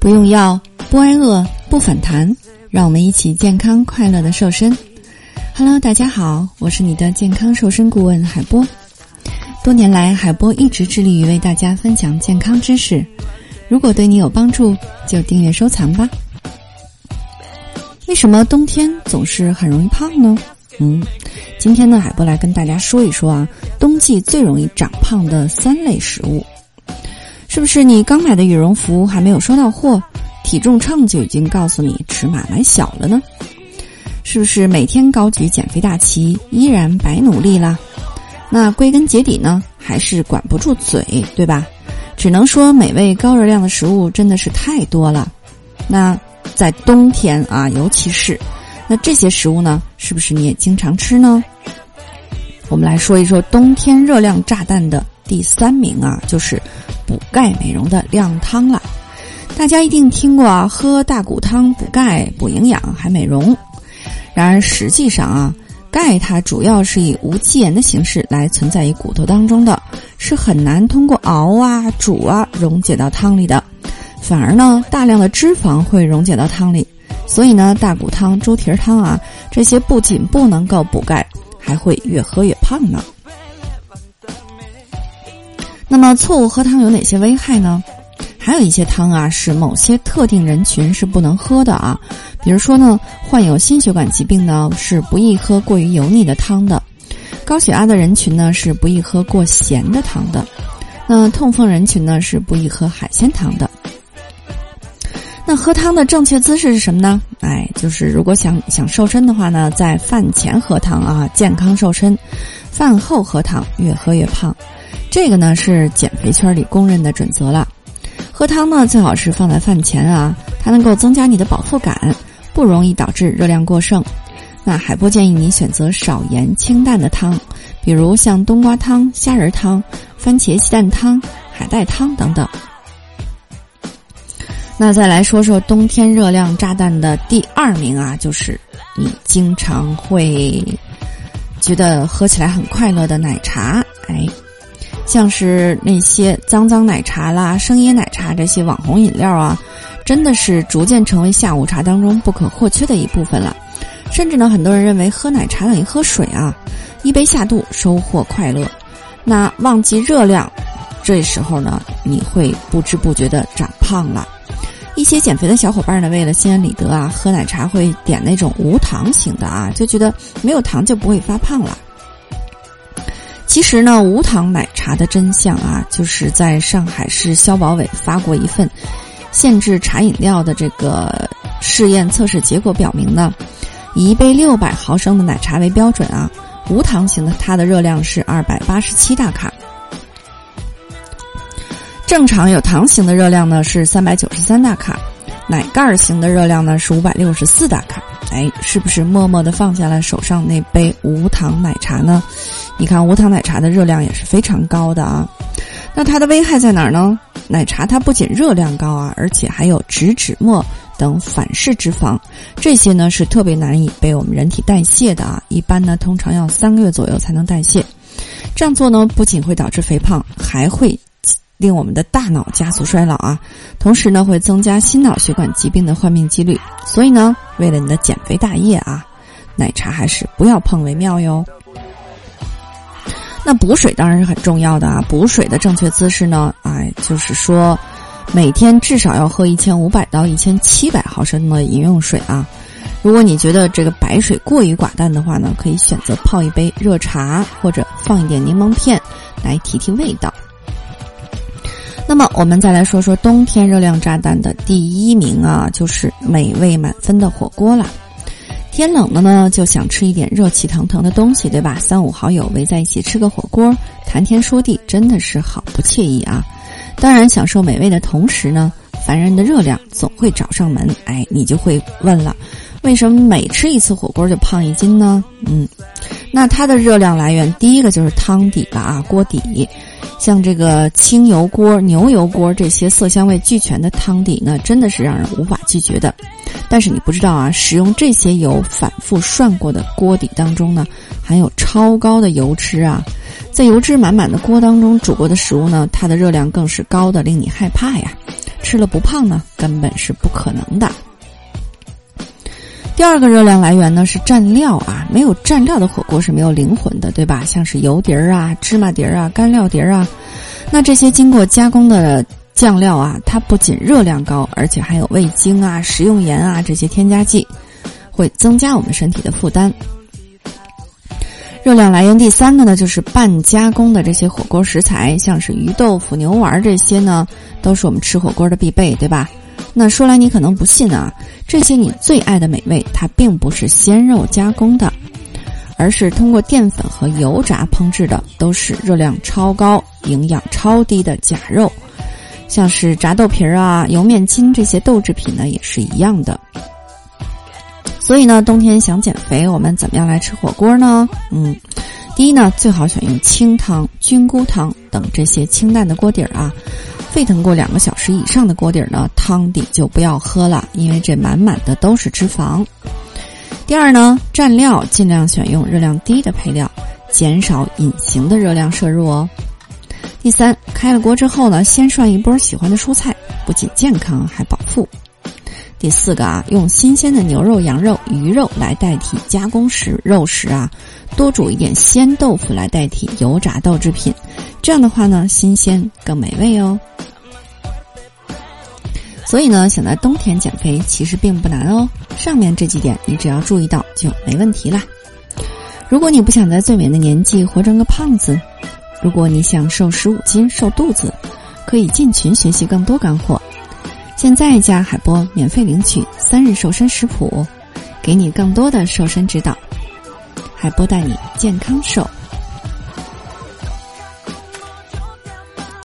不用药，不挨饿，不反弹，让我们一起健康快乐的瘦身。Hello，大家好，我是你的健康瘦身顾问海波。多年来，海波一直致力于为大家分享健康知识。如果对你有帮助，就订阅收藏吧。为什么冬天总是很容易胖呢？嗯，今天呢，海波来跟大家说一说啊，冬季最容易长胖的三类食物。是不是你刚买的羽绒服还没有收到货，体重秤就已经告诉你尺码买小了呢？是不是每天高举减肥大旗依然白努力啦？那归根结底呢，还是管不住嘴，对吧？只能说美味高热量的食物真的是太多了。那在冬天啊，尤其是那这些食物呢，是不是你也经常吃呢？我们来说一说冬天热量炸弹的第三名啊，就是。补钙美容的靓汤了，大家一定听过啊，喝大骨汤补钙、补营养还美容。然而实际上啊，钙它主要是以无机盐的形式来存在于骨头当中的，是很难通过熬啊、煮啊溶解到汤里的。反而呢，大量的脂肪会溶解到汤里，所以呢，大骨汤、猪蹄汤啊这些不仅不能够补钙，还会越喝越胖呢。那么错误喝汤有哪些危害呢？还有一些汤啊是某些特定人群是不能喝的啊，比如说呢，患有心血管疾病呢是不宜喝过于油腻的汤的，高血压的人群呢是不宜喝过咸的汤的，那痛风人群呢是不宜喝海鲜汤的。那喝汤的正确姿势是什么呢？哎，就是如果想想瘦身的话呢，在饭前喝汤啊，健康瘦身；饭后喝汤，越喝越胖。这个呢是减肥圈里公认的准则了。喝汤呢最好是放在饭前啊，它能够增加你的饱腹感，不容易导致热量过剩。那海波建议你选择少盐清淡的汤，比如像冬瓜汤、虾仁汤、番茄鸡蛋汤、海带汤等等。那再来说说冬天热量炸弹的第二名啊，就是你经常会觉得喝起来很快乐的奶茶，哎。像是那些脏脏奶茶啦、生椰奶茶这些网红饮料啊，真的是逐渐成为下午茶当中不可或缺的一部分了。甚至呢，很多人认为喝奶茶等于喝水啊，一杯下肚收获快乐。那忘记热量，这时候呢，你会不知不觉的长胖了。一些减肥的小伙伴呢，为了心安理得啊，喝奶茶会点那种无糖型的啊，就觉得没有糖就不会发胖了。其实呢，无糖奶茶的真相啊，就是在上海市消保委发过一份限制茶饮料的这个试验测试结果，表明呢，以一杯六百毫升的奶茶为标准啊，无糖型的它的热量是二百八十七大卡，正常有糖型的热量呢是三百九十三大卡，奶盖儿型的热量呢是五百六十四大卡。哎，是不是默默的放下了手上那杯无糖奶茶呢？你看，无糖奶茶的热量也是非常高的啊。那它的危害在哪儿呢？奶茶它不仅热量高啊，而且还有脂脂末等反式脂肪，这些呢是特别难以被我们人体代谢的啊。一般呢，通常要三个月左右才能代谢。这样做呢，不仅会导致肥胖，还会令我们的大脑加速衰老啊。同时呢，会增加心脑血管疾病的患病几率。所以呢，为了你的减肥大业啊，奶茶还是不要碰为妙哟。那补水当然是很重要的啊！补水的正确姿势呢，哎，就是说，每天至少要喝一千五百到一千七百毫升的饮用水啊。如果你觉得这个白水过于寡淡的话呢，可以选择泡一杯热茶，或者放一点柠檬片来提提味道。那么，我们再来说说冬天热量炸弹的第一名啊，就是美味满分的火锅了。天冷了呢，就想吃一点热气腾腾的东西，对吧？三五好友围在一起吃个火锅，谈天说地，真的是好不惬意啊！当然，享受美味的同时呢，烦人的热量总会找上门。哎，你就会问了，为什么每吃一次火锅就胖一斤呢？嗯，那它的热量来源，第一个就是汤底了啊，锅底。像这个清油锅、牛油锅这些色香味俱全的汤底呢，真的是让人无法拒绝的。但是你不知道啊，使用这些油反复涮过的锅底当中呢，含有超高的油脂啊。在油脂满满的锅当中煮过的食物呢，它的热量更是高的令你害怕呀。吃了不胖呢？根本是不可能的。第二个热量来源呢是蘸料啊，没有蘸料的火锅是没有灵魂的，对吧？像是油碟儿啊、芝麻碟儿啊、干料碟儿啊，那这些经过加工的酱料啊，它不仅热量高，而且还有味精啊、食用盐啊这些添加剂，会增加我们身体的负担。热量来源第三个呢，就是半加工的这些火锅食材，像是鱼豆腐、牛丸这些呢，都是我们吃火锅的必备，对吧？那说来你可能不信啊，这些你最爱的美味，它并不是鲜肉加工的，而是通过淀粉和油炸烹制的，都是热量超高、营养超低的假肉。像是炸豆皮儿啊、油面筋这些豆制品呢，也是一样的。所以呢，冬天想减肥，我们怎么样来吃火锅呢？嗯，第一呢，最好选用清汤、菌菇汤等这些清淡的锅底儿啊。沸腾过两个小时以上的锅底儿呢，汤底就不要喝了，因为这满满的都是脂肪。第二呢，蘸料尽量选用热量低的配料，减少隐形的热量摄入哦。第三，开了锅之后呢，先涮一波喜欢的蔬菜，不仅健康还饱腹。第四个啊，用新鲜的牛肉、羊肉、鱼肉来代替加工食肉食啊，多煮一点鲜豆腐来代替油炸豆制品，这样的话呢，新鲜更美味哦。所以呢，想在冬天减肥其实并不难哦。上面这几点你只要注意到就没问题啦。如果你不想在最美的年纪活成个胖子，如果你想瘦十五斤瘦肚子，可以进群学习更多干货。现在加海波免费领取三日瘦身食谱，给你更多的瘦身指导。海波带你健康瘦。